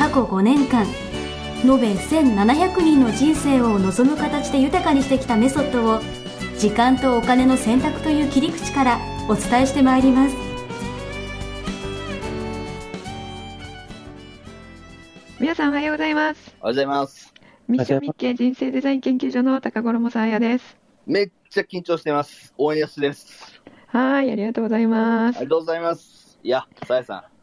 過去5年間延べ1700人の人生を望む形で豊かにしてきたメソッドを時間とお金の選択という切り口からお伝えしてまいります皆さんおはようございます。おはようございます。ミッションミッケ人生デザイン研究所の高頃もさあやです。めっちゃ緊張してます。応援やすです。はい、ありがとうございます。ありがとうございます。いや、さやさん。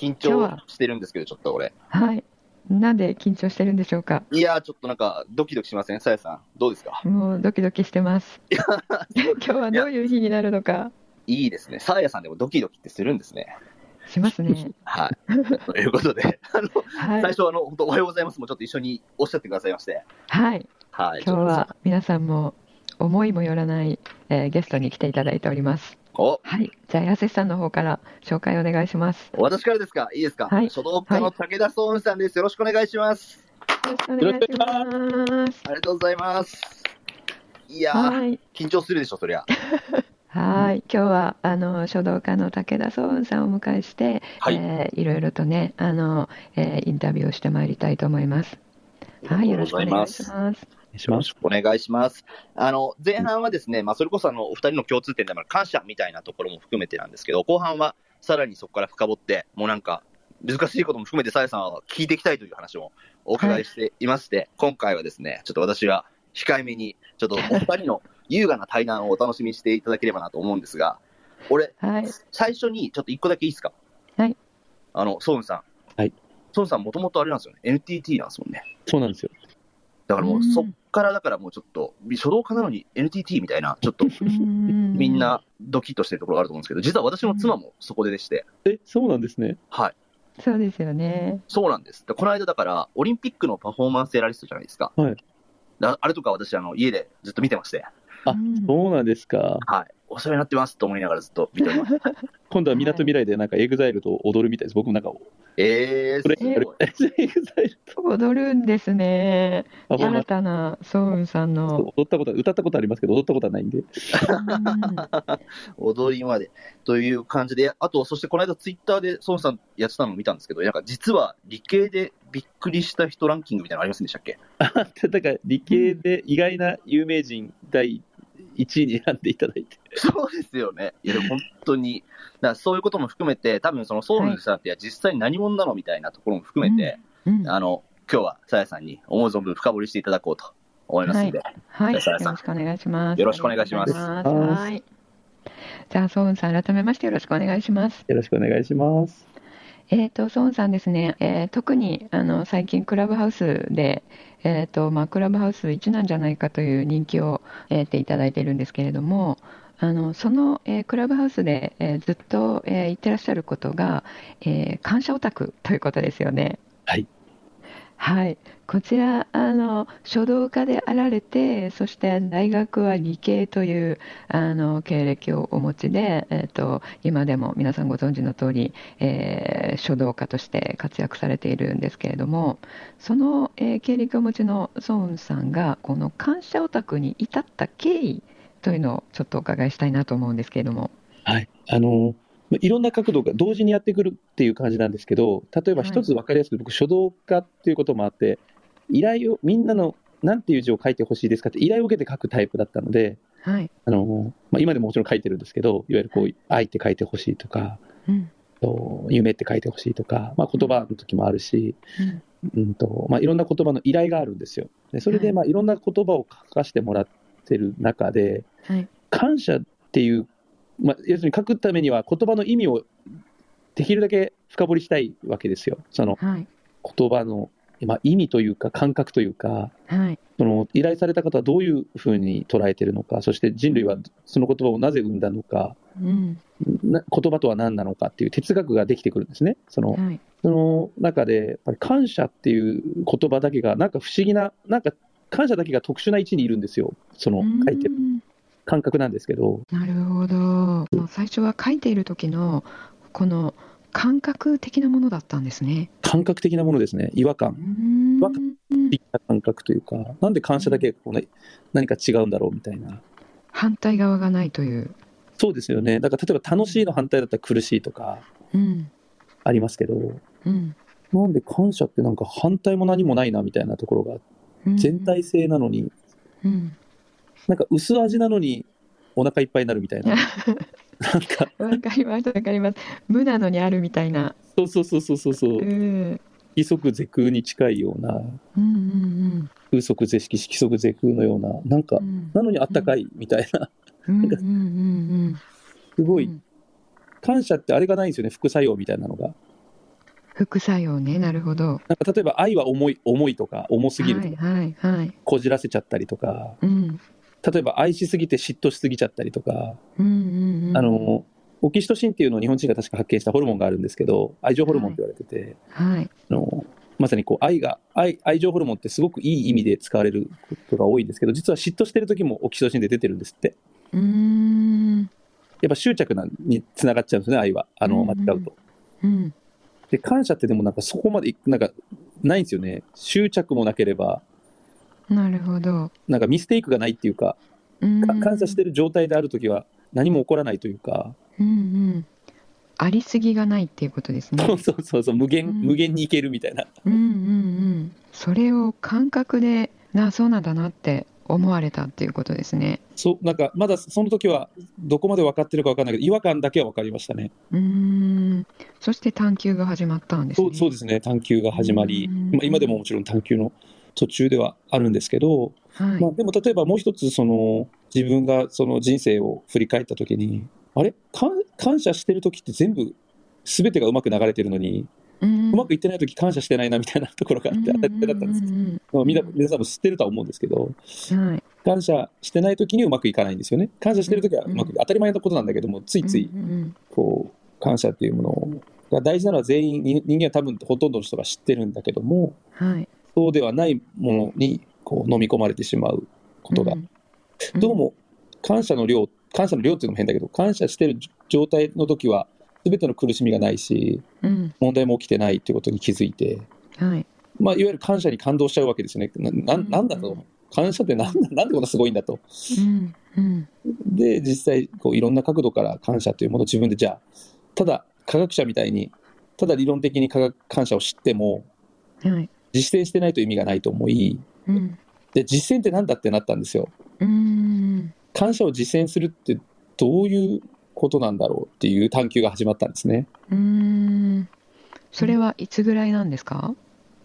緊張はしてるんですけど、ちょっと俺。はい。なんで緊張してるんでしょうか？いや、ちょっとなんか、ドキドキしません？さやさん。どうですか？もうドキドキしてます。今日はどういう日になるのか？いいですね。さやさんでもドキドキってするんですね。しますね。はい。ということで、あの、はい。最初、あの、本当おはようございますもちょっと一緒におっしゃってくださいまして。はい。はい。今日は皆さんも思いもよらない、えーゲストに来ていただいております。お、はい。じゃあ、やせさんの方から紹介お願いします。私からですか？いいですか？はい書道家の武田壮雲さんです。よろしくお願いします。よろしくお願いします。ありがとうございます。いやー、はい。緊張するでしょ、そりゃ。はい、今日はあの書道家の武田壮雲さんをお迎えして、はいえーいろいろとねあの、えーインタビューをしてまいりたいと思います。はい、よろしくお願いします。よろしくお願いします。あの、前半はですね、まあ、それこそあの、お二人の共通点でもある感謝みたいなところも含めてなんですけど、後半はさらにそこから深掘って、もうなんか、難しいことも含めて、さやさんは聞いていきたいという話をお伺いしていまして、今回はですね、ちょっと私が控えめに、ちょっとお二人の優雅な対談をお楽しみにしていただければなと思うんですが、俺、はい、最初にちょっと一個だけいいですか？はい。あの、ソウンさん。はい。ソウンさんもともとあれなんですよね、NTT なんですもんね。そうなんですよ。だからもう、うんそっからだからもうちょっと、書道家なのに NTT みたいな、ちょっとみみんなドキッとしてるところがあると思うんですけど、実は私の妻もそこででして、え、そうなんですね。はい。そうですよね。そうなんです。でこの間だから、オリンピックのパフォーマンスエラリストじゃないですか。はい。だあれとか私、あの、家でずっと見てまして、あうんそうなんですか。はい。お世話になってますと思いながらずっと見てます。今度はみなとみらいでなんか EXILE と踊るみたいです。僕もなんか、えー、それすごい。 EXILE と踊るんですね。新たな双雲さんの。踊ったことは、歌ったことありますけど、踊ったことはないんで。うん 踊りまで。という感じで、あと、そしてこの間ツイッターで孫さんやってたのを見たんですけど、なんか実は理系でびっくりした人ランキングみたいなのありませんでしたっけ？だから理系で意外な有名人第1位に選んでいただいて。そうですよね。いや、でも本当に、だそういうことも含めて、多分そのソウルさんって実際に何者なのみたいなところも含めて、うんあの、今日はさやさんに思う存分深掘りしていただこうと思いますので、はい、よじゃあさやさんろしくお願いします。よろしくお願いします。じゃあ、ソウンさん、改めましてよろしくお願いします。よろしくお願いします。えー、とソンさんですね、えー特にあの最近、クラブハウスで、えーとまあ、クラブハウス1なんじゃないかという人気を得ていただいているんですけれども、あのその、えークラブハウスで、えーずっと、えー言ってらっしゃることが、えー感謝オタクということですよね。はい。はい、こちらあの書道家であられてそして大学は理系というあの経歴をお持ちで、えー、と今でも皆さんご存知の通り、えー書道家として活躍されているんですけれどもその、えー経歴をお持ちのソウンさんがこの感謝オタクに至った経緯というのをちょっとお伺いしたいなと思うんですけれども。はい。あの、まいろんな角度が同時にやってくるっていう感じなんですけど、例えば一つ分かりやすく、僕、書道家っていうこともあって、依頼を、みんなの、なんていう字を書いてほしいですかって依頼を受けて書くタイプだったので、はい。あの、まあ、今でももちろん書いてるんですけど、いわゆるこう、愛って書いてほしいとか、うん。と夢って書いてほしいとか、まあ、言葉の時もあるし、うん。うんとまあ、いろんな言葉の依頼があるんですよ。でそれで、はい。まあ、いろんな言葉を書かせてもらってる中で、はい感謝っていう、まあ、要するに書くためには言葉の意味をできるだけ深掘りしたいわけですよ。そのはい言葉のまあ、意味というか感覚というか、はい。その依頼された方はどういうふうに捉えているのか、そして人類はその言葉をなぜ生んだのか、うん。な言葉とは何なのかっていう哲学ができてくるんですね。そのはい。その中で、やっぱり感謝っていう言葉だけが、なんか不思議な、なんか感謝だけが特殊な位置にいるんですよ、その書いてるうん感覚なんですけど、なるほど。最初は書いている時のこの感覚的なものだったんですね。感覚的なものですね、違和感、うんわか的な感覚というか、なんで感謝だけこう、ね、何か違うんだろうみたいな。反対側がないという。そうですよね。だから例えば楽しいの反対だったら苦しいとかうん。ありますけど、うん。なんで感謝ってなんか反対も何もないなみたいなところが、うん全体性なのに、うん。なんか薄味なのにお腹いっぱいになるみたいな。なんか、わかります、わかります。無なのにあるみたいな。そうそうそうそうそうそうう、ん。規則是空に近いような、うんうん風速是式、規則是空のような、なんかう、ん。なのにあったかいみたいな、うんうんうんうん。すごい、うん感謝ってあれがないんですよね、副作用みたいなのが。副作用ね、なるほど。なんか例えば愛は重い、重いとか、重すぎるとか、はいはいはい。こじらせちゃったりとか、うん。例えば愛しすぎて嫉妬しすぎちゃったりとか、うんうんうん。あ、の、オキシトシンっていうのを日本人が確か発見したホルモンがあるんですけど、愛情ホルモンって言われてて、はい。あのまさにこう愛が愛、愛情ホルモンってすごくいい意味で使われることが多いんですけど、実は嫉妬してる時もオキシトシンで出てるんですって。うーん。やっぱ執着なにつながっちゃうんですね、愛は。あの、間うんうん違うと。うん。で、感謝ってでもなんかそこまで、なんか、ないんですよね。執着もなければ、なるほど。なんかミステイクがないっていうか、うんか感謝してる状態であるときは何も起こらないというか、うんうん。ありすぎがないっていうことですね。そうそうそうそう、無限、うん無限にいけるみたいな。うんうんうん。それを感覚で、な、そうなんだなって思われたっていうことですね。そう、なんか、まだその時はどこまで分かってるか分かんないけど、違和感だけは分かりましたね。うーん。そして探求が始まったんですね。そうそうですね、探求が始まり、うんまあ、今でももちろん探求の途中ではあるんですけど、はい。まあ、でも例えばもう一つその自分がその人生を振り返った時にあれ？感感謝してる時って全部全てがうまく流れてるのに、ううまくいってない時感謝してないなみたいなところがあって当たり前だったんですけど、うんまあみんな皆さんも知ってるとは思うんですけどうんうんはい。感謝してない時にうまくいかないんですよね。感謝してる時はうまく、うん。当たり前なことなんだけどもついついうんうんこう感謝っていうものが大事なのは全員に人間は多分ほとんどの人が知ってるんだけどもはい。そうではないものにこう飲み込まれてしまうことがん。どうも感謝の量、感謝の量っていうのも変だけど、感謝してる状態の時は、すべての苦しみがないし、うん。問題も起きてないっていうことに気づいて、はい。まあ、いわゆる感謝に感動しちゃうわけですよね。なななんだと、感謝ってなんだなんでこんなすごいんだと。うん。うん。で、実際こう、いろんな角度から感謝というものを自分で、じゃあ、ただ科学者みたいに、ただ理論的に科学感謝を知っても、はい。実践してないと意味がないと思い、うん。で、実践ってなんだってなったんですよ。うーん。感謝を実践するってどういうことなんだろうっていう探求が始まったんですね。うーん。それはいつぐらいなんですか？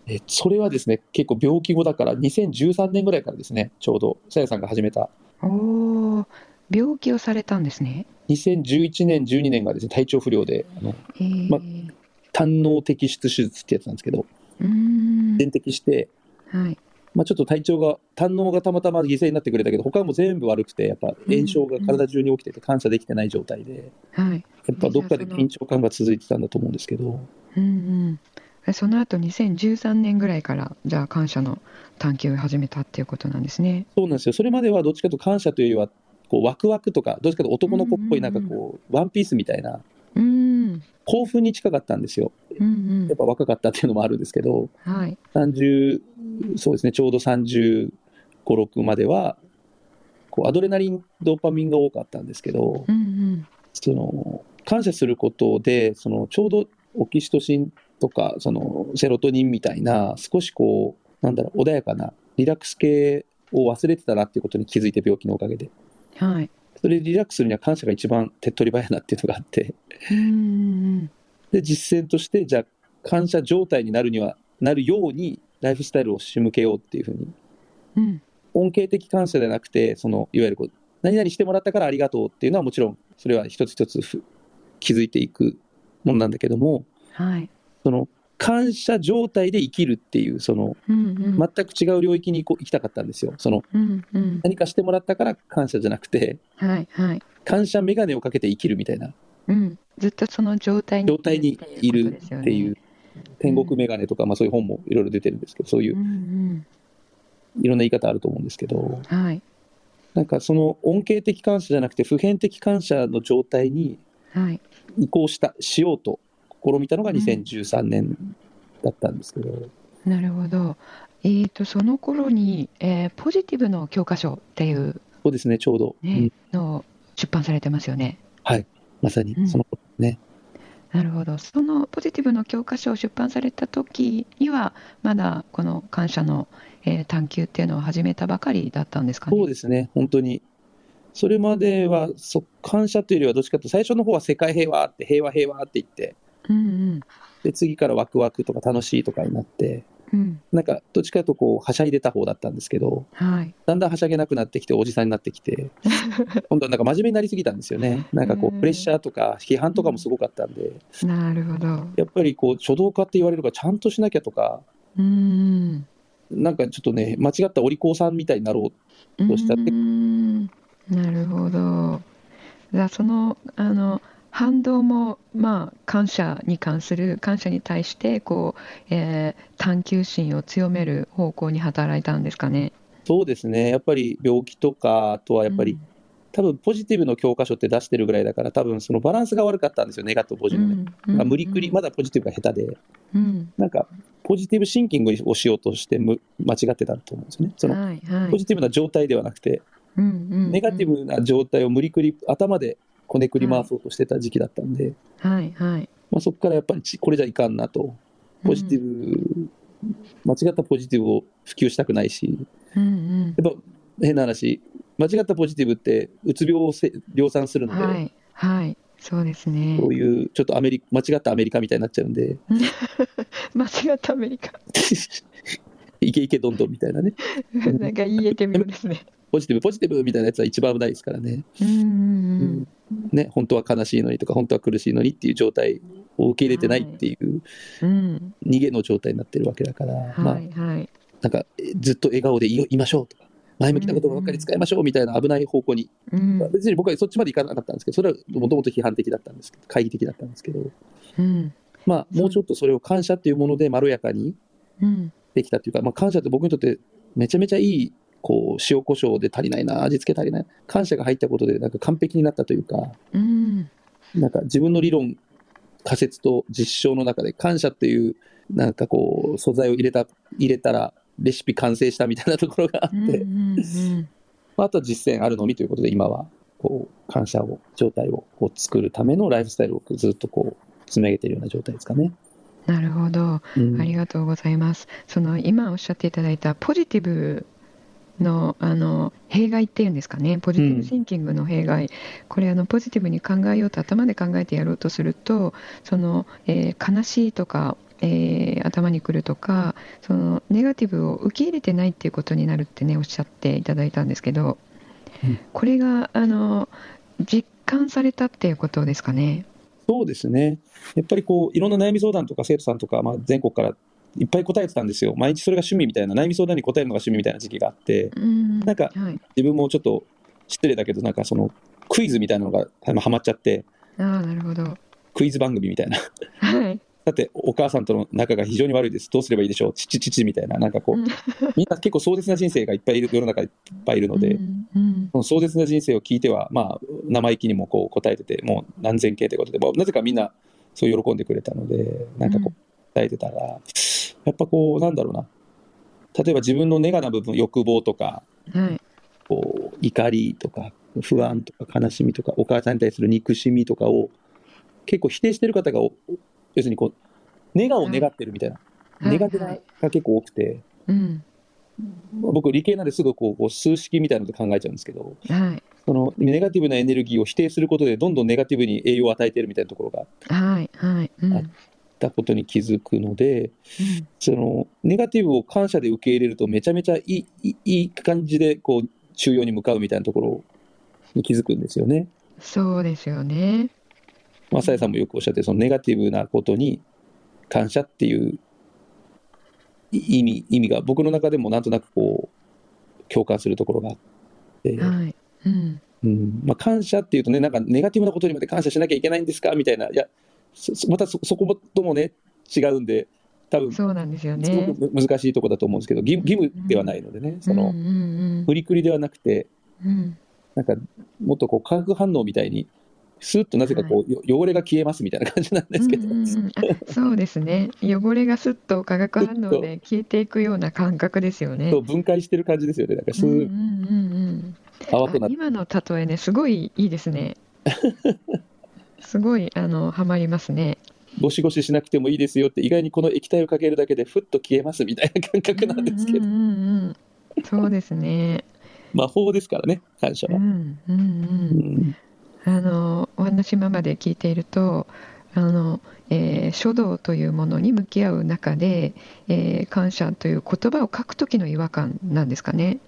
えそれはですね、結構病気後だから、2013年ぐらいからですね、ちょうど、さやさんが始めた。おお、病気をされたんですね。2011年、12年がですね、体調不良で、あのえーま胆の摘出手術ってやつなんですけど、うーん。点滴して、はい。まあ、ちょっと体調が、胆のがたまたま犠牲になってくれたけど、他も全部悪くて、やっぱ炎症が体中に起きてて、感謝できてない状態で、はい。やっぱどっかで緊張感が続いてたんだと思うんですけど、うんうん。えその後2013年ぐらいからじゃあ感謝の探求を始めたっていうことなんですね。そうなんですよ。それまではどっちかと感謝というよりは、こうワクワクとか、どっちかと男の子っぽい、なんかこう、ワンピースみたいな、うん。興奮に近かったんですよ。うんやっぱ若かったっていうのもあるんですけど、うん。はい。30、そうですね、ちょうど35、6までは、こうアドレナリン、ドーパミンが多かったんですけど、うんうん。その感謝することで、そのちょうどオキシトシンとか、そのセロトニンみたいな、少しこう、なんだろう、穏やかな、リラックス系を忘れてたなっていうことに気づいて、病気のおかげで。はい。それでリラックスするには感謝が一番手っ取り早いなっていうのがあって、で、実践として、じゃあ、感謝状態になるには、なるように、ライフスタイルを仕向けようっていうふうに、うん。うん。恩恵的感謝ではなくて、その、いわゆるこう、何々してもらったからありがとうっていうのはもちろん、それは一つ一つふ気づいていくものなんだけども、はい。その、感謝状態で生きるっていう、その、うんうん全く違う領域にこう行きたかったんですよ。その、うんうん何かしてもらったから感謝じゃなくて、はいはい感謝メガネをかけて生きるみたいなうん、ずっとその状態に状態にいるっていう、天国メガネとか、まあそういう本もいろいろ出てるんですけど、そういううんいろんな言い方あると思うんですけど、うん、はい。なんかその恩恵的感謝じゃなくて普遍的感謝の状態にはい。移行した、しようと試みたのが2013年だったんですけど、なるほど。えー、とその頃に、えーポジティブの教科書っていう、そうですね、ちょうど、ねうん。のを出版されてますよね。まさにうん。その頃ね、なるほど。そのポジティブの教科書を出版された時には、まだこの感謝の、えー探求っていうのを始めたばかりだったんですかね？そうですね、本当に。それまではそ感謝というよりは、どっちかというと、最初の方は世界平和って、平和平和って言って、うんで次からワクワクとか楽しいとかになって、うんうん。なんかどっちかというとこうはしゃいでた方だったんですけど、はい。だんだんはしゃげなくなってきて、おじさんになってきて、今度はなんか真面目になりすぎたんですよね。なんかこうんう、プレッシャーとか批判とかもすごかったんで、なるほど。やっぱりこう、書道家って言われるからちゃんとしなきゃとか、うんなんかちょっとね、間違ったお利口さんみたいになろうん。どうしたってうんなるほど。じゃあそのあの反動も、まあ、感謝に関する感謝に対してこう、えー探求心を強める方向に働いたんですかね。う。そうですね。やっぱり病気とか、あとはやっぱり、多分ポジティブの教科書って出してるぐらいだから、多分そのバランスが悪かったんですよ、ネガとポジのね。うん、まあ無理くり、まだ、だポジティブが下手で、うんなんか、ポジティブシンキングをしようとしてむ間違ってたと思うんですよね。その、はいはいポジティブな状態ではなくて、うんうんうんネガティブな状態を無理くり頭でこねくり回そうとしてた時期だったんで、はいはい。まあ、そこからやっぱりちこれじゃいかんなと、ポジティブ、間違ったポジティブを普及したくないし、うんうん。やっぱ変な話、間違ったポジティブって、うつ病をせ量産するので、はいはい。そうですね。そういうちょっとアメリ間違ったアメリカみたいになっちゃうんで、間違ったアメリカ。いけいけどんどんみたいなね、なんか言えてみるんですねポジティブ、ポジティブみたいなやつは一番危ないですからね、うんね本当は悲しいのにとか、本当は苦しいのにっていう状態を受け入れてないっていううん。逃げの状態になってるわけだから、まあはいはい。なんかえずっと笑顔でいよいましょうとか、前向きな言葉ばっかり使いましょうみたいな危ない方向に、うん。まあ別に僕はそっちまでいかなかったんですけど、それはもともと批判的だったんですけど、懐疑的だったんですけど、うん。まあ、もうちょっとそれを感謝っていうものでまろやかにうん。できたっていうか、まあ、感謝って僕にとってめちゃめちゃいい、こう、塩コショウで足りないな、味付け足りない、感謝が入ったことでなんか完璧になったというか、うんなんか自分の理論、仮説と実証の中で感謝っていう、なんかこう、素材を入れた、入れたら、レシピ完成したみたいなところがあって、うんうんまあ、あとは実践あるのみということで、今は、こう、感謝を、状態をこう作るためのライフスタイルをずっとこう、積み上げているような状態ですかね。なるほどうんありがとうございます。その今おっしゃっていただいたポジティブのあの弊害っていうんですかね、ポジティブシンキングの弊害、これあのポジティブに考えようと頭で考えてやろうとすると、その、えー悲しいとか、えー頭にくるとか、そのネガティブを受け入れてないっていうことになるってねおっしゃっていただいたんですけど、うんこれがあの実感されたっていうことですかね。そうですね。やっぱりこう、いろんな悩み相談とか生徒さんとか、まあ、全国からいっぱい答えてたんですよ。毎日それが趣味みたいな、悩み相談に答えるのが趣味みたいな時期があって、うんなんかはい、自分もちょっと失礼だけど、なんかそのクイズみたいなのがまあハマっちゃって、ああなるほど。クイズ番組みたいな。はい。だってお母さんとの仲が非常に悪いです。どうすればいいでしょう父父みたいな、なんかこう、うんみんな結構壮絶な人生がいっぱいいる、世の中にいっぱいいるので、うんうんその壮絶な人生を聞いては、まあ、生意気にもこう答えてて、もう何千件ということで、まあ、なぜかみんなそう喜んでくれたので、なんかこう答えてたら、やっぱこう、なんだろうな、例えば自分のネガな部分、欲望とか、はい。こう怒りとか、不安とか悲しみとか、お母さんに対する憎しみとかを結構否定してる方が、お要するにこう、ネガを願ってるみたいな、ネガティブはいが結構多くて、うん。僕、理系なんですぐこうこう数式みたいなので考えちゃうんですけど、はい。そのネガティブなエネルギーを否定することで、どんどんネガティブに栄養を与えているみたいなところがあっはい。はい。うん。あたことに気づくので、そのネガティブを感謝で受け入れると、めちゃめちゃいいいい感じでこう中庸に向かうみたいなところに気づくんですよね。そうですよね。まあ、さやさんもよくおっしゃってる、そのネガティブなことに感謝っていう意味意味が僕の中でもなんとなくこう共感するところがあって、はい。うん。うんまあ、感謝っていうとねなんかネガティブなことにまで感謝しなきゃいけないんですか？みたいないやまたそそこともね違うんで多分すそうなんですよごね。く難しいところだと思うんですけど義義務ではないのでねそのうんうん無理くりではなくてうんうん。なんかもっとこう化学反応みたいにスーッとなぜかこう、よ汚れが消えますみたいな感じなんですけど、うんうんそうですね。汚れがすっと化学反応で消えていくような感覚ですよねそう。分解してる感じですよねなんかスうんうんうんうん。泡となってあ今の例えね、すごいいいですね。すごいあのハマりますね。ゴシゴシしなくてもいいですよって意外にこの液体をかけるだけでふっと消えますみたいな感覚なんですけど、うんうんうんうんそうですね。魔法ですからね感謝は、うんうんう。うんんあのお話今まで聞いていると。あのえー書道というものに向き合う中で、えー感謝という言葉を書く時の違和感なんですかね。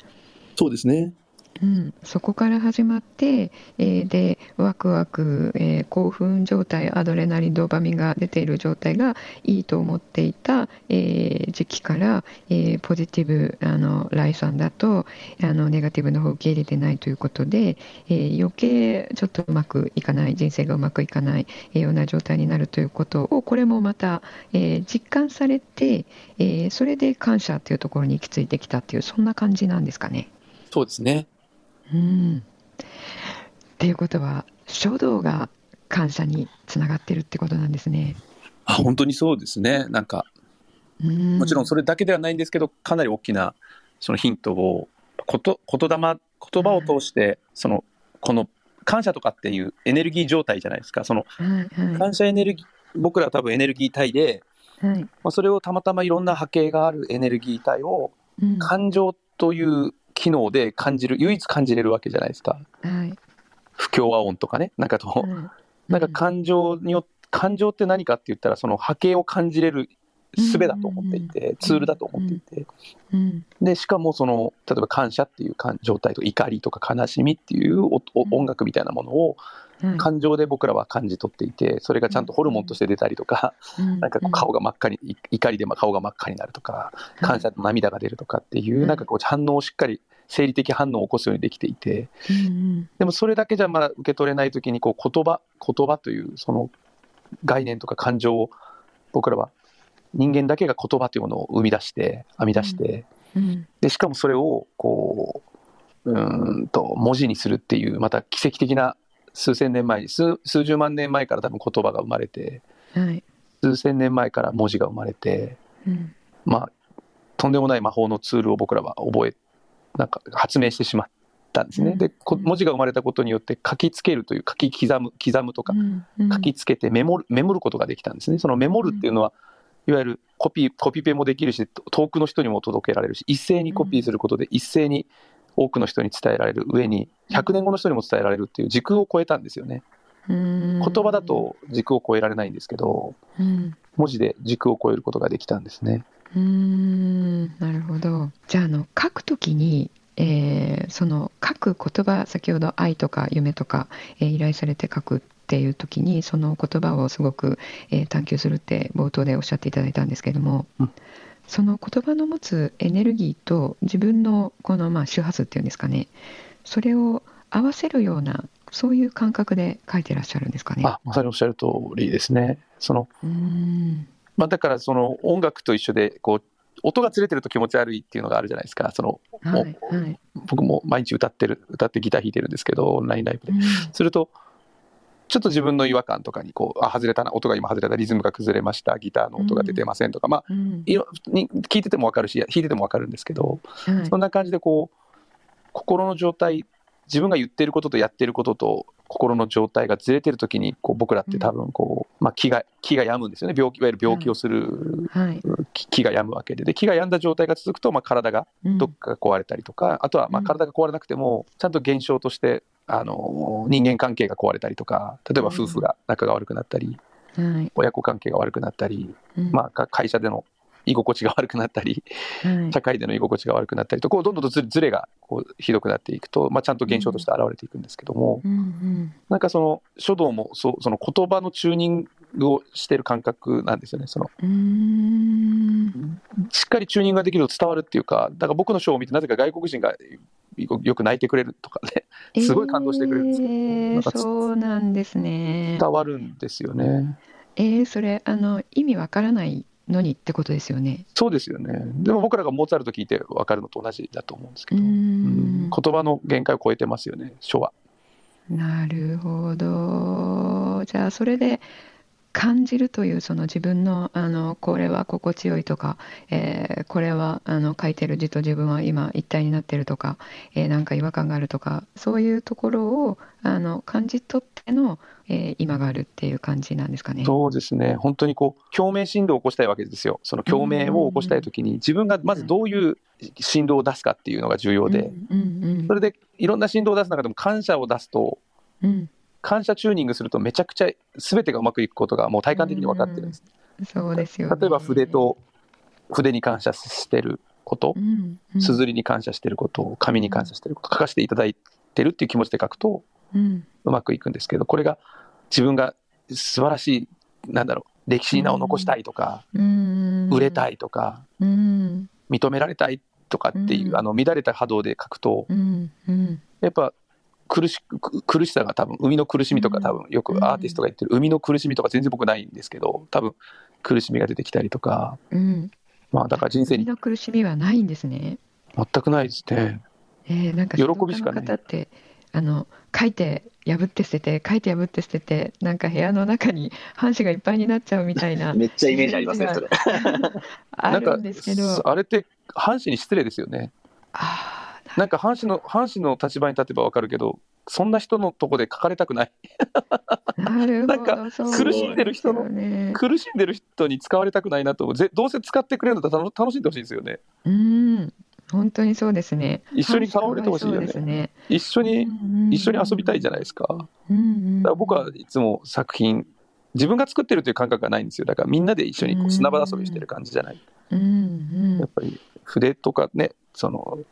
そうですねうん、そこから始まって、えーでワクワク、えー興奮状態アドレナリンドーパミンが出ている状態がいいと思っていた、えー時期から、えーポジティブあのライさんだとあのネガティブの方を受け入れてないということで、えー余計ちょっとうまくいかない人生がうまくいかない、えーような状態になるということをこれもまた、えー実感されて、えーそれで感謝というところに行き着いてきたっていうそんな感じなんですかね。そうですねうん。っていうことは書道が感謝につながってるってことなんですね。あ本当にそうですねなんかうんもちろんそれだけではないんですけどかなり大きなそのヒントをこと言霊言葉を通してそのこの感謝とかっていうエネルギー状態じゃないですかその感謝エネルギー僕らは多分エネルギー体で、はい。まあ、それをたまたまいろんな波形があるエネルギー体をうん感情という機能で感じる唯一感じれるわけじゃないですか。はい。不協和音とかね。なんかと、はい。なんか感情によ感情って何かって言ったらその波形を感じれる術だと思っていて、ツールだと思っていて、うん。でしかもその例えば感謝っていう感状態と怒りとか悲しみっていう音楽みたいなものをはい。感情で僕らは感じ取っていてそれがちゃんとホルモンとして出たりとか、なんかこう顔が真っ赤にい怒りで顔が真っ赤になるとか感謝の涙が出るとかっていう、はいなんかこう反応をしっかり生理的反応を起こすようにできていてうんでもそれだけじゃまだ受け取れない時にこう言葉言葉というその概念とか感情を僕らは人間だけが言葉というものを生み出して編み出して、うん。でしかもそれをこううーんと文字にするっていうまた奇跡的な数千年前に数数十万年前から多分言葉が生まれてはい。数千年前から文字が生まれてうん。まあとんでもない魔法のツールを僕らは覚えなんか発明してしまったんですね。うんでこ文字が生まれたことによって書きつけるという書き刻む刻むとかうん書きつけてメモるメモることができたんですね。そのメモるっていうのは、いわゆるコピーコピペもできるし遠くの人にも届けられるし一斉にコピーすることで一斉に多くの人に伝えられる上に100年後の人にも伝えられるっていう時空を超えたんですよね。うん言葉だと時空を超えられないんですけどうん文字で時空を超えることができたんですね。うーんなるほど。じゃああの書くときに、えーその書く言葉先ほど愛とか夢とか、えー依頼されて書くっていう時にその言葉をすごく、えー探求するって冒頭でおっしゃっていただいたんですけれども、うんその言葉の持つエネルギーと自分のこのまあ周波数っていうんですかねそれを合わせるようなそういう感覚で書いてらっしゃるんですかね。あまさにおっしゃる通りですね。そのうーんまあ、だからその音楽と一緒でこう音がずれてると気持ち悪いっていうのがあるじゃないですか。その、はいはい。僕も毎日歌ってる歌ってギター弾いてるんですけどオンラインライブでうん。するとちょっと自分の違和感とかにこうあ外れたな音が今外れたリズムが崩れましたギターの音が出てませんとか、まあうん。に聞いてても分かるし弾いてても分かるんですけどはい。そんな感じでこう心の状態自分が言ってることとやってることと心の状態がずれてる時にこう僕らって多分こう、まあ、気が気が病むんですよね。病気いわゆる病気をする、はい。気気が病むわけで。で気が病んだ状態が続くと、まあ、体がうん。どっかが壊れたりとか、あとはまあうん。体が壊れなくてもちゃんと現象としてあの人間関係が壊れたりとか例えば夫婦が仲が悪くなったり、はい。親子関係が悪くなったり、うん。まあ、か会社での居心地が悪くなったりはい社会での居心地が悪くなったりとこうどんどんとずずれがこうひどくなっていくと、まあ、ちゃんと現象として現れていくんですけども、うんうんなんかその書道もそうその言葉のチューニングをしてる感覚なんですよね。そのしっかりチューニングができると伝わるっていうか、だから僕のショーを見て、なぜか外国人がよよく泣いてくれるとかね、すごい感動してくれるんですよえーそうなんですね。伝わるんですよね。えーそれあの意味わからないのにってことですよね。そうですよね。でも僕らがモーツァルト聞いて分かるのと同じだと思うんですけど、言葉の限界を超えてますよね、書は。なるほど。じゃあそれで感じるというその自分のあのこれは心地よいとか、えーこれはあの書いてる字と自分は今一体になってるとか、えーなんか違和感があるとかそういうところをあの感じ取っての、えー今があるっていう感じなんですかね。そうですね、本当にこう共鳴振動を起こしたいわけですよ、その共鳴を起こしたいときに、自分がまずどういう振動を出すかっていうのが重要で、それでいろんな振動を出す中でも感謝を出すと、うん感謝チューニングすると、めちゃくちゃ全てがうまくいくことがもう体感的に分かってるんです。うん。そうですよね。例えば筆と筆に感謝してることう、ん。うん。綴りに感謝してること、紙に感謝してること、書かせていただいてるっていう気持ちで書くと、うん。うまくいくんですけど、これが自分が素晴らしい、なんだろう、歴史に名を残したいとか、うん。売れたいとか、うん。認められたいとかっていう、うん。あの乱れた波動で書くと、うん。うん。やっぱ苦しく苦しさが多分、生みの苦しみとか、多分よくアーティストが言ってる、生みの苦しみとか全然僕ないんですけど、多分苦しみが出てきたりとか、うんまあだから人生に生みの苦しみはないんですね。全くないですね。えー、なんか喜びしかないあの書いて破って捨てて書いて破って捨ててなんか部屋の中に半紙がいっぱいになっちゃうみたいな めっちゃイメージありますね、それ。あるんですけど あれって藩士に失礼ですよね。あーなんか藩士の藩士の立場に立てばわかるけど、そんな人のとこで書かれたくない。なんか苦しんでる人のね苦しんでる人に使われたくないなと思う。ぜどうせ使ってくれるんだったら楽楽しんでほしいですよね。うん本当にそうですね一緒に戯れてほしいよねね一緒に、一緒に遊びたいじゃないですか。だかうんうんら僕はいつも作品、自分が作ってるという感覚がないんですよ。だからみんなで一緒にこう砂場遊びしてる感じじゃない。うんうんやっぱり筆とかね、そのな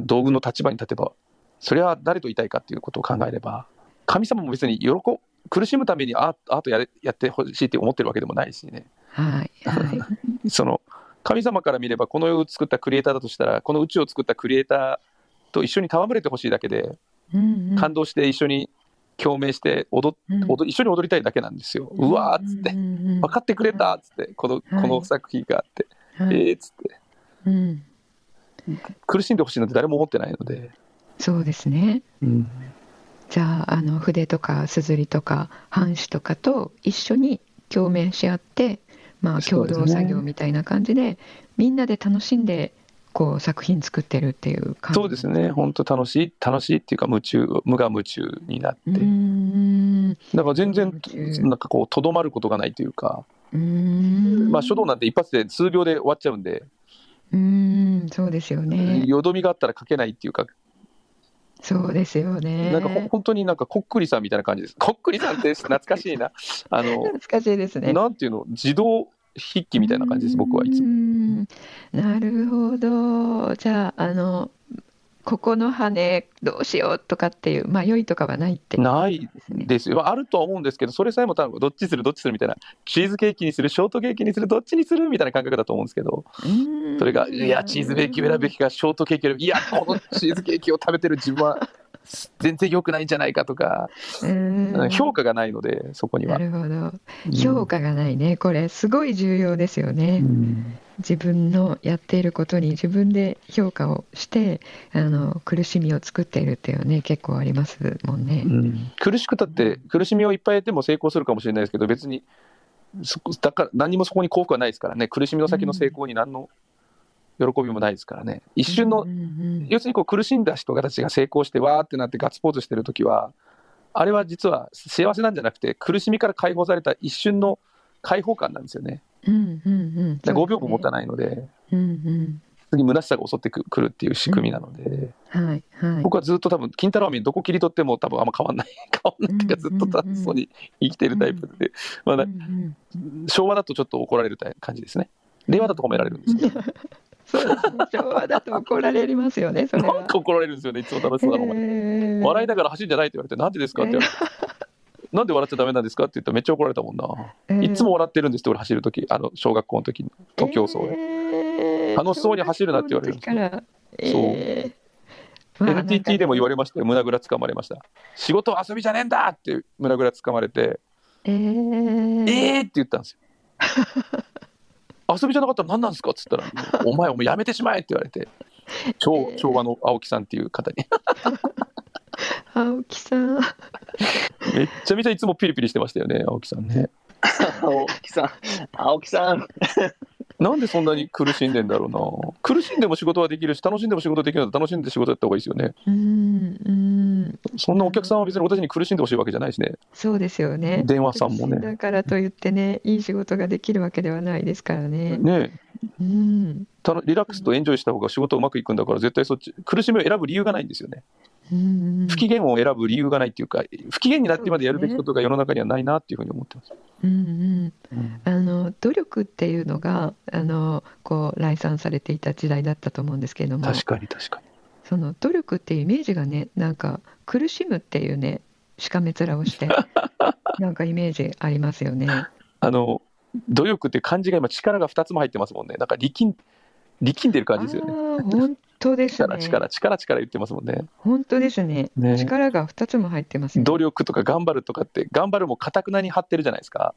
道具の立場に立てば、それは誰といたいかっていうことを考えれば、神様も別に喜苦しむためにアートやれやってほしいって思ってるわけでもないしね。はいはい。その神様から見れば、この世を作ったクリエイターだとしたら、この宇宙を作ったクリエイターと一緒に戯れてほしいだけで、うんうん。感動して一緒に共鳴して踊っうん。踊一緒に踊りたいだけなんですよ。うわーっつって、うんうんうん。分かってくれたっつって、このこはい。の作品があって、はい。えーっつって、うん苦しんでほしいなんて誰も思ってないので。そうですね。うん。じゃああの筆とか硯とか半紙とかと一緒に共鳴し合って、まあ、共同作業みたいな感じでみんなで楽しんでこう作品作ってるっていう感じ。そうですね、本当楽しい、楽しいっていうか、夢中、無我夢中になって、だから全然なんかこう、とどまることがないというか、まあ、書道なんて一発で数秒で終わっちゃうんで、うーんそうですよね。よどみがあったら書けないっていうか、そうですよね。なんかほ本当になんかこっくりさんみたいな感じです。こっくりさんって懐かしいな。あの、懐かしいですね。なんていうの、自動筆記みたいな感じです、僕はいつも。ん。なるほど。じゃああのここの羽どうしようとかっていう迷いとかはないってないですね。ですよ。まああるとは思うんですけど、それさえも多分どっちする、どっちするみたいな、チーズケーキにする、ショートケーキにする、どっちにするみたいな感覚だと思うんですけど、それが、いや、チーズケーキを選ぶべきか、ショートケーキを選ぶ、いや、このチーズケーキを食べてる自分は全然良くないんじゃないかとか、評価がないので、そこには。なるほど。評価がないね。これすごい重要ですよね、うん自分のやっていることに自分で評価をしてあの苦しみを作っているっていうね結構ありますもんね。う。ん。苦しくたって、苦しみをいっぱい得ても成功するかもしれないですけど、別に、だから何もそこに幸福はないですからね、苦しみの先の成功に何の喜びもないですからね、一瞬のうんうん要するにこう苦しんだ人たちが成功してわーってなってガッツポーズしてるときは、あれは実は幸せなんじゃなくて、苦しみから解放された一瞬の解放感なんですよね。うんうんうんだから5秒も持たい。ないので、うんうん次、虚しさが襲ってくるっていう仕組みなので、はいはい。僕はずっと多分、金太郎飴どこ切り取っても多分あんま変わんない、変わんないっていうか、ずっと楽しそうに生きてるタイプで、まあなうんうん昭和だとちょっと怒られる感じですね。令和だと褒められるんですけど、そうですね。昭和だと怒られますよね。それはなんか。怒られるんですよね、いつも楽しそうなまま。へー笑いながら走るんじゃないって言われて、なんでですかって言われて。なんで笑っちゃダメなんですか？って言ったらめっちゃ怒られたもんな。えー。いつも笑ってるんですって俺走るとき、あの、小学校の時の競争で。えー。楽しそうに走るなって言われる小学校の時から。えー。まあ NTT でも言われまましたよ、胸ぐらつかまれました。仕事は遊びじゃねえんだ！って胸ぐらつかまれて、えーえー！って言ったんですよ。遊びじゃなかったら何なんですか？っつったら、お前、お前やめてしまえ！って言われて、超えー。昭和の青木さんっていう方に、青木さん めっちゃめちゃいつもピリピリしてましたよね、青木さんね。青木さん、青木さん。なんでそんなに苦しんでんだろうな。苦しんでも仕事はできるし、楽しんでも仕事できるんだったら楽しんで仕事やった方がいいですよね。うんうんそんなお客さんは別に私に苦しんでほしいわけじゃないしね。そうですよね電話さんもねだからといってねいい仕事ができるわけではないですからねねうんたのリラックスとエンジョイした方が仕事うまくいくんだから、絶対そっち、苦しみを選ぶ理由がないんですよね。うん不機嫌を選ぶ理由がないっていうか、不機嫌になってまでやるべきことが世の中にはないなっていうふうに思ってます。うんうんあの努力っていうのがあのこう来賛されていた時代だったと思うんですけれども確かに確かに。その努力っていうイメージがねなんか苦しむっていうねしかめ面をして なんかイメージありますよね。あの、努力って漢字が今力が2つも入ってますもんね。なんか力ん、力んでる感じですよね。本当です力、ね。力、力、力言ってますもんね。本当ですね。ね力が2つも入ってますね。努力とか頑張るとかって、頑張るもかたくなに張ってるじゃないですか。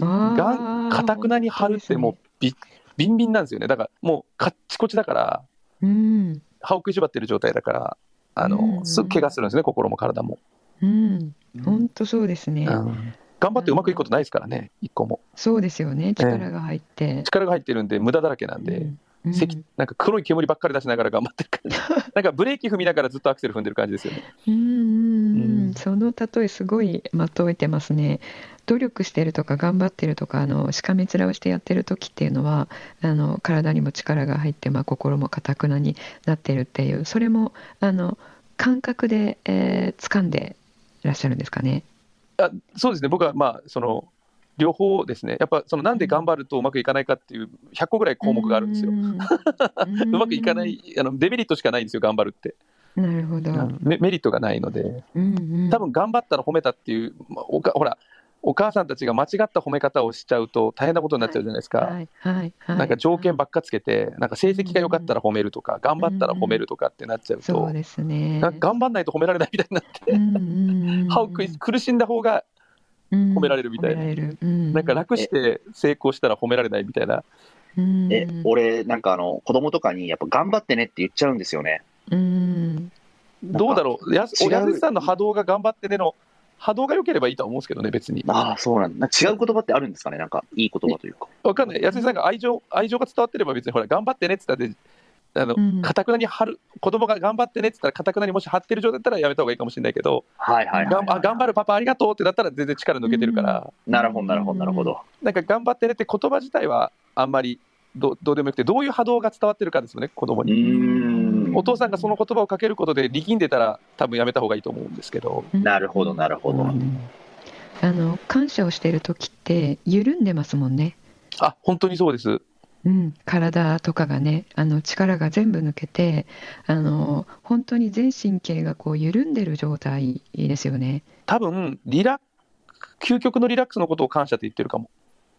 かたくなに張るってもうび、ビンビンなんですよね。だからもうカッチコチだから、うん、歯を食いしばってる状態だから、あうんの、すぐ怪我するんですね、心も体も。うん、本当そうですね。うん頑張ってうまくいくことないですからね、一個も。そうですよね。力が入って。力が入ってるんで、無駄だらけなんで、うんうんせきなんか黒い煙ばっかり出しながら頑張ってる感じ。なんかブレーキ踏みながらずっとアクセル踏んでる感じですよね。うんその例えすごいまとえてますね。努力してるとか頑張ってるとかあのしかめ面をしてやってる時っていうのはあの体にも力が入って、まあ、心もかたくなになってるっていうそれもあの感覚で、えー掴んでいらっしゃるんですかね。あそうですね、僕はまあ、その、両方ですね、やっぱそのなんで頑張るとうまくいかないかっていう100個ぐらい項目があるんですよ。う うまくいかない、あのデメリットしかないんですよ、頑張るって。なるほど。メメリットがないので、うんうん。多分頑張ったら褒めたっていう、まあおかほら、お母さんたちが間違った褒め方をしちゃうと大変なことになっちゃうじゃないですか。はいはいはい、なんか条件ばっかつけて、なんか成績が良かったら褒めるとか、頑張ったら褒めるとかってなっちゃうと、そうですね。頑張んないと褒められないみたいになって、うんうんうん 歯を苦しんだ方が、褒められるみたいな。うん。なんか楽して成功したら褒められないみたいな、うん。え、俺、なんかあの、子供とかに、やっぱ頑張ってねって言っちゃうんですよね。うん。どうだろう、やすやすさんの波動が頑張ってねの、波動が良ければいいとは思うんですけどね、別に。ああ、そうなんだ。違う言葉ってあるんですかね？なんか、いい言葉というか。わかんない、安井さんが愛情愛情が伝わってれば、別にほら、頑張ってねって言ったって、あのうんかたくなに張る、子供が頑張ってねって言ったら、かたくなにもし張ってる状態だったらやめた方がいいかもしれないけど、はいはいはい、がんあ頑張るパパありがとうってなったら全然力抜けてるから、なるほど、なるほど、なるほど。なんか頑張ってねって言葉自体はあんまりどどうでもよくて、どういう波動が伝わってるかですよね、子供うに。お父さんがその言葉をかけることで力んでたら、多分やめた方がいいと思うんですけど。なるほど、なるほど。あの感謝をしている時って緩んでますもんね。あ本当にそうです。うん、体とかがねあの力が全部抜けてあの本当に全神経がこう緩んでる状態ですよね。多分リラ究極のリラックスのことを感謝って言ってるかも。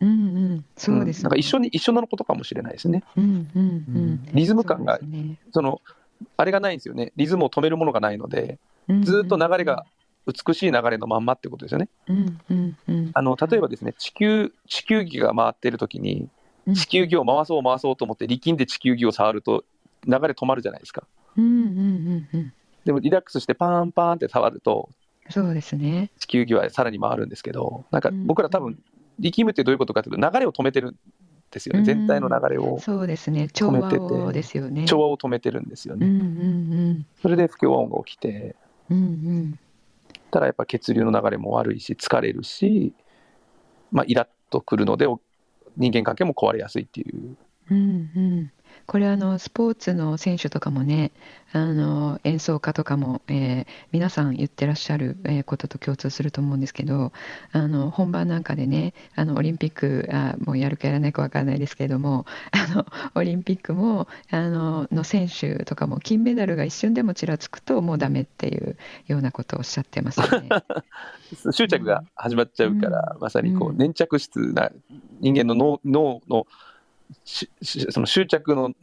うんうん、そうです、んなんか一緒に一緒なことかもしれないですね。うんうんうん、リズム感がそねそのあれがないんですよね。リズムを止めるものがないので、ずっと流れが美しい流れのまんまってことですよね。うんうんうんあの例えばですね、地球地球儀が回ってる時に地球儀を回そう回そうと思って力んで地球儀を触ると流れ止まるじゃないですか。うんうんうんうんでもリラックスしてパーンパーンって触るとそうですね。地球儀はさらに回るんですけど、なんかうん僕ら多分力むってどういうことかというと流れを止めてるんですよね。うん全体の流れをそうですね。調和をですよね。調和を止めてるんですよね。うんうんそれで不協和音が起きて、うんうんただやっぱ血流の流れも悪いし疲れるし、まあイラッとくるのでお人間関係も壊れやすいっていう。うんうんこれあのスポーツの選手とかもねあの演奏家とかも、えー皆さん言ってらっしゃる、えーことと共通すると思うんですけどあの本番なんかでねあのオリンピックあもうやるかやらないかわからないですけれどもあのオリンピックもあのの選手とかも金メダルが一瞬でもちらつくともうダメっていうようなことをおっしゃってますよね。執着が始まっちゃうから、まさにこううん粘着質な人間の脳脳のその執着の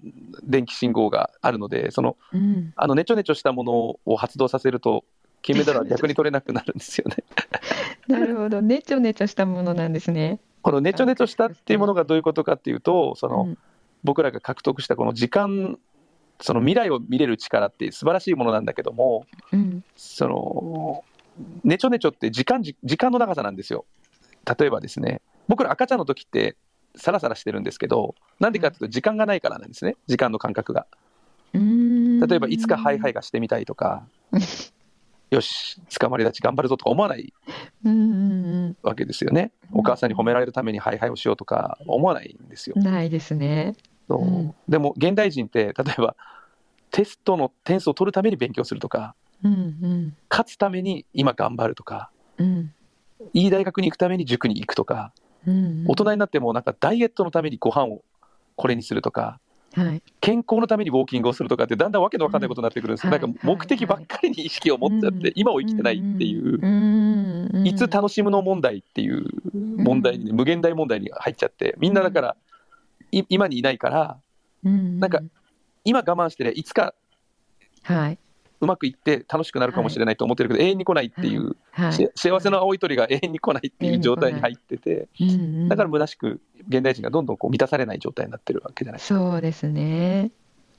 電気信号があるので、そのうんあのネチョネチョしたものを発動させると、金メダルは逆に取れなくなるんですよね。なるほど、ねちょねちょしたものなんですね。このネチョネチョしたっていうものがどういうことかっていうと、その、うん僕らが獲得したこの時間、その未来を見れる力って素晴らしいものなんだけども、うんそのネチョネチョって時間じ時間の長さなんですよ。例えばですね、僕ら赤ちゃんの時ってサラサラしてるんですけど、なんでかっていうと時間がないからなんですね、時間の感覚が。例えばいつかハイハイがしてみたいとか、よし、捕まり立ち頑張るぞとか思わないわけですよね。お母さんに褒められるためにハイハイをしようとか思わないんですよ。う。んないですね。そう。うん。でも現代人って例えばテストの点数を取るために勉強するとかうんうん。勝つために今頑張るとかうん。いい大学に行くために塾に行くとかうん大人になってもなんかダイエットのためにご飯をこれにするとかはい。健康のためにウォーキングをするとかってだんだんわけのわかんないことになってくるんですよ、うんなんか目的ばっかりに意識を持っちゃって、うん。今を生きてないっていう、いつ楽しむの問題っていう問題に、無限大問題に入っちゃってみんなだからい今にいないからうん。なんか今我慢してりゃいつかはいうまくいって楽しくなるかもしれないと思ってるけど、永遠に来ないっていう、はい。し幸せの青い鳥が永遠に来ないっていう状態に入ってて、うんうん。だから虚しく現代人がどんどんこう満たされない状態になってるわけじゃないですそうですね。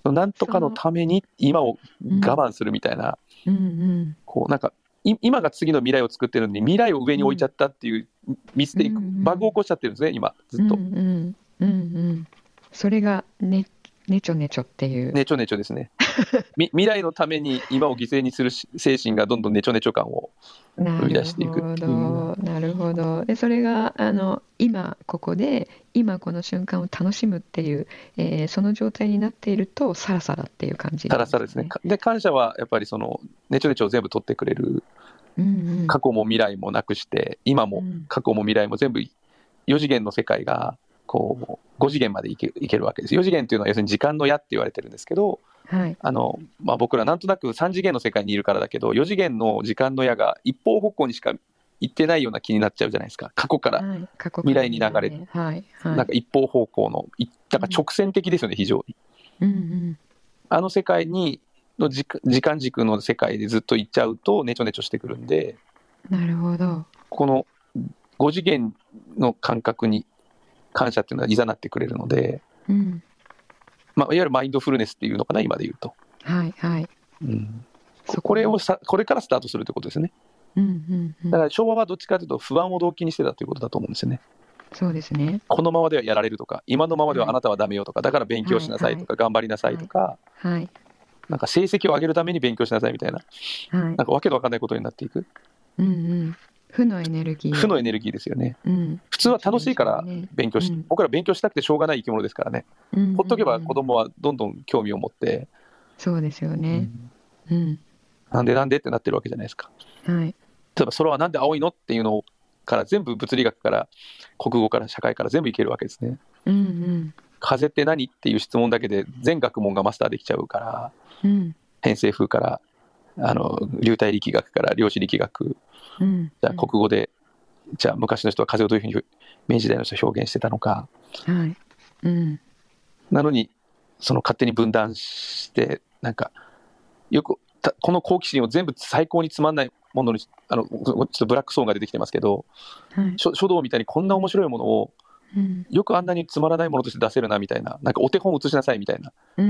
か。なんとかのために今を我慢するみたいな、うん。うんこうなんかい今が次の未来を作ってるのに未来を上に置いちゃったっていうミステイク、うんうん。バグを起こしちゃってるんですね今ずっと、うんうん。うんうん。それがねねちょねちょっていう。ねちょねちょですね。み未来のために今を犠牲にするし精神がどんどんねちょねちょ感をな生み出していく。っていうるほど、なるほど。で、それがあの今ここで今この瞬間を楽しむっていう、えーその状態になっているとサラサラっていう感じ、さらさらですね。で感謝はやっぱりそのねちょねちょを全部取ってくれる。うんうん、過去も未来もなくして今もうん。過去も未来も全部4次元の世界がこう5次元までいけいけるわけです。4次元っていうのは要するに時間の矢って言われてるんですけどはい。あの、まあ、僕らなんとなく3次元の世界にいるからだけど4次元の時間の矢が一方方向にしか行ってないような気になっちゃうじゃないですか。過去から。未来に流れ。て、はい。はい、なんか一方方向のいだから直線的ですよね非常に。うんうん。あの世界にの時間時間軸の世界でずっと行っちゃうとネチョネチョしてくるんでなるほど。この5次元の感覚に感謝っていうのは誘ってくれるので、うん、まあ、いわゆるマインドフルネスっていうのかな今で言うと、はいはい。うん、そこれをさこれからスタートするってことですね。うんうんうん。だから昭和はどっちかというと不安を動機にしてたということだと思うんですよね。そうですね。このままではやられるとか今のままではあなたはダメよとかだから勉強しなさいとか頑張りなさいとかはいなんか成績を上げるために勉強しなさいみたいな。はい。なん。かわけのわかんないことになっていく。うんうん。負のエネルギー。負のエネルギーですよねうん。普通は楽しいから勉強し、うん僕ら勉強したくてしょうがない生き物ですからねうんほっとけば子供はどんどん興味を持って、そうですよね。うん。なんでなんでってなってるわけじゃないですか。はい。例えば空はなんで青いのっていうのから全部物理学から国語から社会から全部いけるわけですね。うんうん。風って何っていう質問だけで全学問がマスターできちゃうからうん。偏西風からあの流体力学から量子力学うん。じゃあ国語で、じゃあ昔の人は風をどういうふうに明治時代の人は表現してたのかはい。うん。なのにその勝手に分断してなんかよくたこの好奇心を全部最高につまんないものにあのちょっとブラックソーンが出てきてますけどはい。書書道みたいにこんな面白いものをうん。よくあんなにつまらないものとして出せるなみたいななんかお手本を写しなさいみたいな。う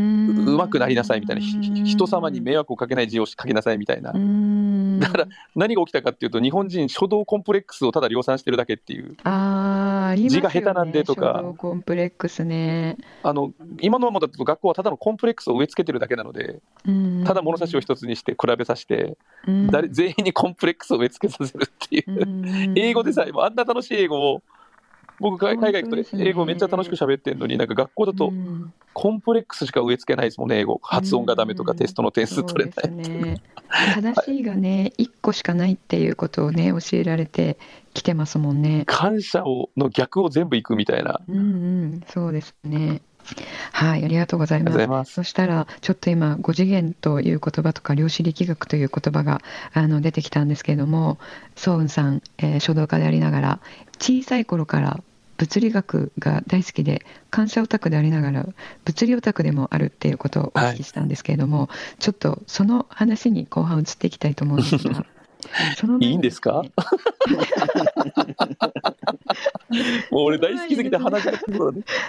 まくなりなさいみたいな。人様に迷惑をかけない字を書きなさいみたいな。うん。だから何が起きたかっていうと日本人書道コンプレックスをただ量産してるだけっていう。あね。字が下手なんでとか。コンプレックスね。あの今のままだと学校はただのコンプレックスを植え付けてるだけなのでうん。ただ物差しを一つにして比べさせてうん。誰全員にコンプレックスを植え付けさせるっていう、うん。英語でさえもあんな楽しい英語を僕、海外行くと英語めっちゃ楽しく喋ってるのに、なんか学校だとコンプレックスしか植え付けないですもんね、英語。発音がダメとか、テストの点数取れない。ね、正しいがね、1個しかないっていうことをね、教えられてきてますもんね。感謝をの逆を全部いくみたいな。うんうん、そうですね。はい、ありがとうございます。そしたら、ちょっと今、5次元という言葉とか、量子力学という言葉があの出てきたんですけれども、ソウンさん、えー、書道家でありながら、小さい頃から物理学が大好きで、感謝オタクでありながら、物理オタクでもあるっていうことをお聞きしたんですけれども、はい、ちょっとその話に後半移っていきたいと思うんですが。そのいいんですか？もう俺大好きすぎて話が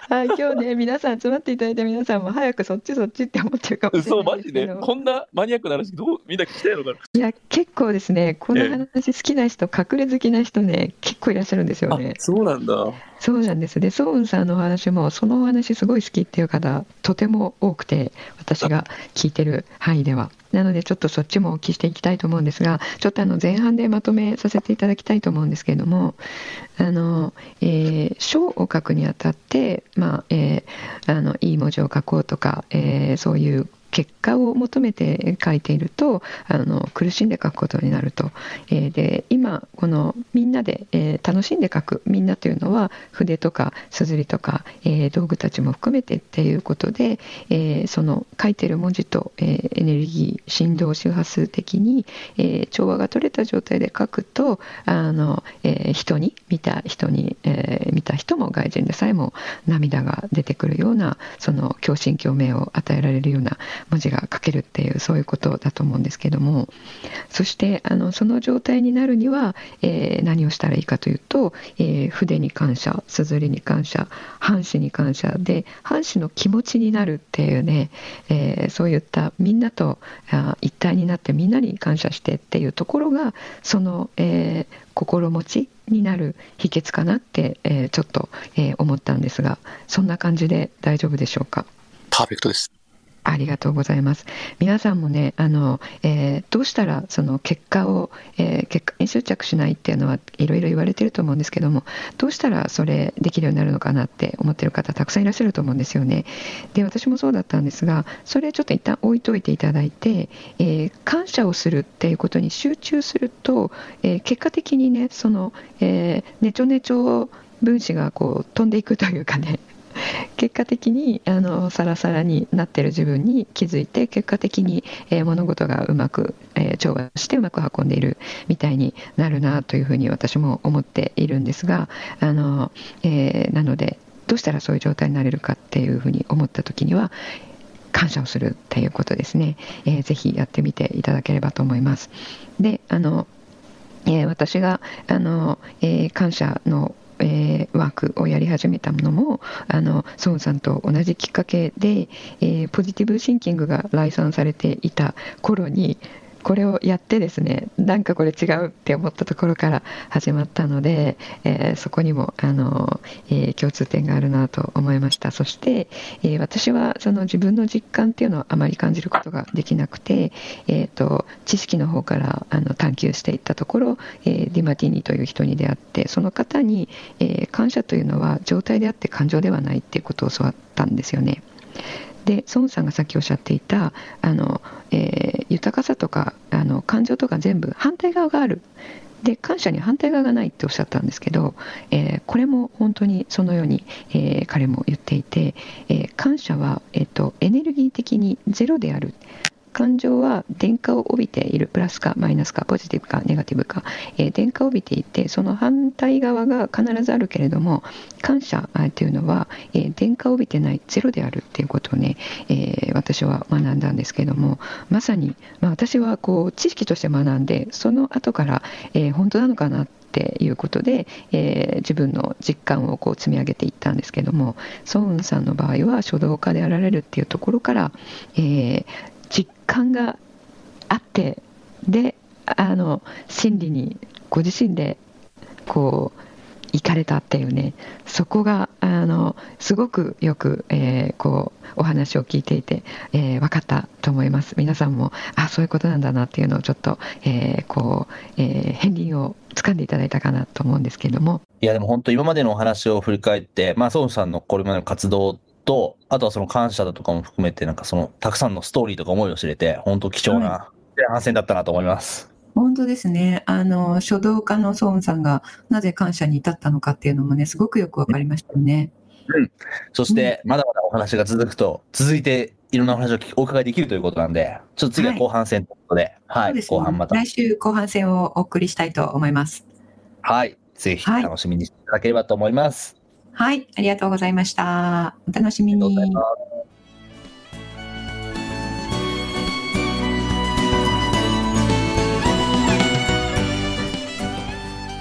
はい、今日ね、皆さん集まっていただいた皆さんも早くそっちそっちって思ってるかもしれないそう、マジで？こんなマニアックな話、どうみんな聞きたいのかな？いや、結構ですね、この話好きな人、隠れ好きな人ね、結構いらっしゃるんですよね。そうなんだ。そうなんです。で、ソウンさんのお話も、そのお話すごい好きっていう方、とても多くて、私が聞いてる範囲では。なので、ちょっとそっちもお聞きしていきたいと思うんですが、ちょっとあの前半でまとめさせていただきたいと思うんですけれども、あの、えー、書を書くにあたって、まあ、えー、あの、いい文字を書こうとか、えー、そういう結果を求めて書いているとあの苦しんで書くことになると、えー、で今このみんなで、えー、楽しんで書くみんなというのは筆とか硯とか、えー、道具たちも含めてっていうことで、えその書いてる文字と、えエネルギー振動周波数的に、え調和が取れた状態で書くとあの、え人に見た人に、え見た人も外人でさえも涙が出てくるようなその共振共鳴を与えられるような文字が書けるっていうそういうことだと思うんですけども。そしてあのその状態になるには、えー、何をしたらいいかというと、えー、筆に感謝硯に感謝藩士に感謝。で藩士の気持ちになるっていうね、えー、そういったみんなとあ一体になってみんなに感謝してっていうところがその、え心持ちになる秘訣かなって、えちょっと、え思ったんですがそんな感じで大丈夫でしょうか？パーフェクトです。ありがとうございます。皆さんもね、あの、えー、どうしたらその結果を、えー、結果に執着しないっていうのはいろいろ言われてると思うんですけども、どうしたらそれできるようになるのかなって思ってる方たくさんいらっしゃると思うんですよね。で、私もそうだったんですが、それちょっと一旦置いといていただいて、えー、感謝をするっていうことに集中すると、え結果的にね、その、えねちょねちょ分子がこう飛んでいくというかね、結果的にあのサラサラになってる自分に気づいて結果的に、えー、物事がうまく、えー、調和してうまく運んでいるみたいになるなというふうに私も思っているんですがあの、えー、なのでどうしたらそういう状態になれるかっていうふうに思った時には感謝をするっていうことですね、えー、ぜひやってみていただければと思います。であのえ、私があの、えー、感謝のえー、ワークをやり始めたものもあのソンさんと同じきっかけで、えー、ポジティブシンキングが来賛されていた頃にこれをやってですねなんかこれ違うって思ったところから始まったので、えー、そこにもあの、えー、共通点があるなと思いましたそして、えー、私はその自分の実感っていうのはあまり感じることができなくて、えーと、知識の方からあの探求していったところ、えー、ディマティーニという人に出会ってその方に、えー、感謝というのは状態であって感情ではないっていうことを教わったんですよね。で孫さんがさっきおっしゃっていたあの、えー、豊かさとかあの感情とか全部反対側がある。で感謝に反対側がないっておっしゃったんですけど、えー、これも本当にそのように、えー、彼も言っていて、えー、感謝は、えーとエネルギー的にゼロである。感情は電荷を帯びている。プラスかマイナスかポジティブかネガティブか、えー、電荷を帯びていてその反対側が必ずあるけれども感謝というのは、えー、電荷を帯びてないゼロであるっていうことをね、えー、私は学んだんですけどもまさに、まあ、私はこう知識として学んでその後から、えー、本当なのかなっていうことで、えー、自分の実感をこう積み上げていったんですけどもソウンさんの場合は書道家であられるっていうところから、えー、実感があってであの心理にご自身でこう行かれたっていうねそこがあのすごくよく、えー、こうお話を聞いていて、えー、分かったと思います。皆さんもあそういうことなんだなっていうのをちょっと、えー、こう、えー、片鱗を掴んでいただいたかなと思うんですけれども。いやでも本当今までのお話を振り返ってまあ孫さんのこれまでの活動とあとはその感謝だとかも含めてなんかそのたくさんのストーリーとか思いを知れて本当貴重な前半戦だったなと思います。本当ですね。あの、書道家のソーンさんがなぜ感謝に至ったのかっていうのもね、すごくよくわかりましたよね。うん。そして、まだまだお話が続くと、続いていろんなお話をお伺いできるということなんで、ちょっと次は後半戦ということで、はい、はい、後半また。来週後半戦をお送りしたいと思います。はい。ぜひ楽しみにしていただければと思います。はい、ありがとうございました。お楽しみに。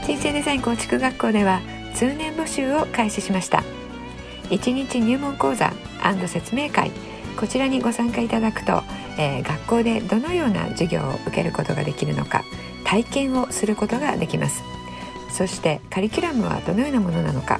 人生デザイン構築学校では通年募集を開始しました1日入門講座説明会こちらにご参加いただくと、えー、学校でどのような授業を受けることができるのか体験をすることができますそしてカリキュラムはどのようなものなのか、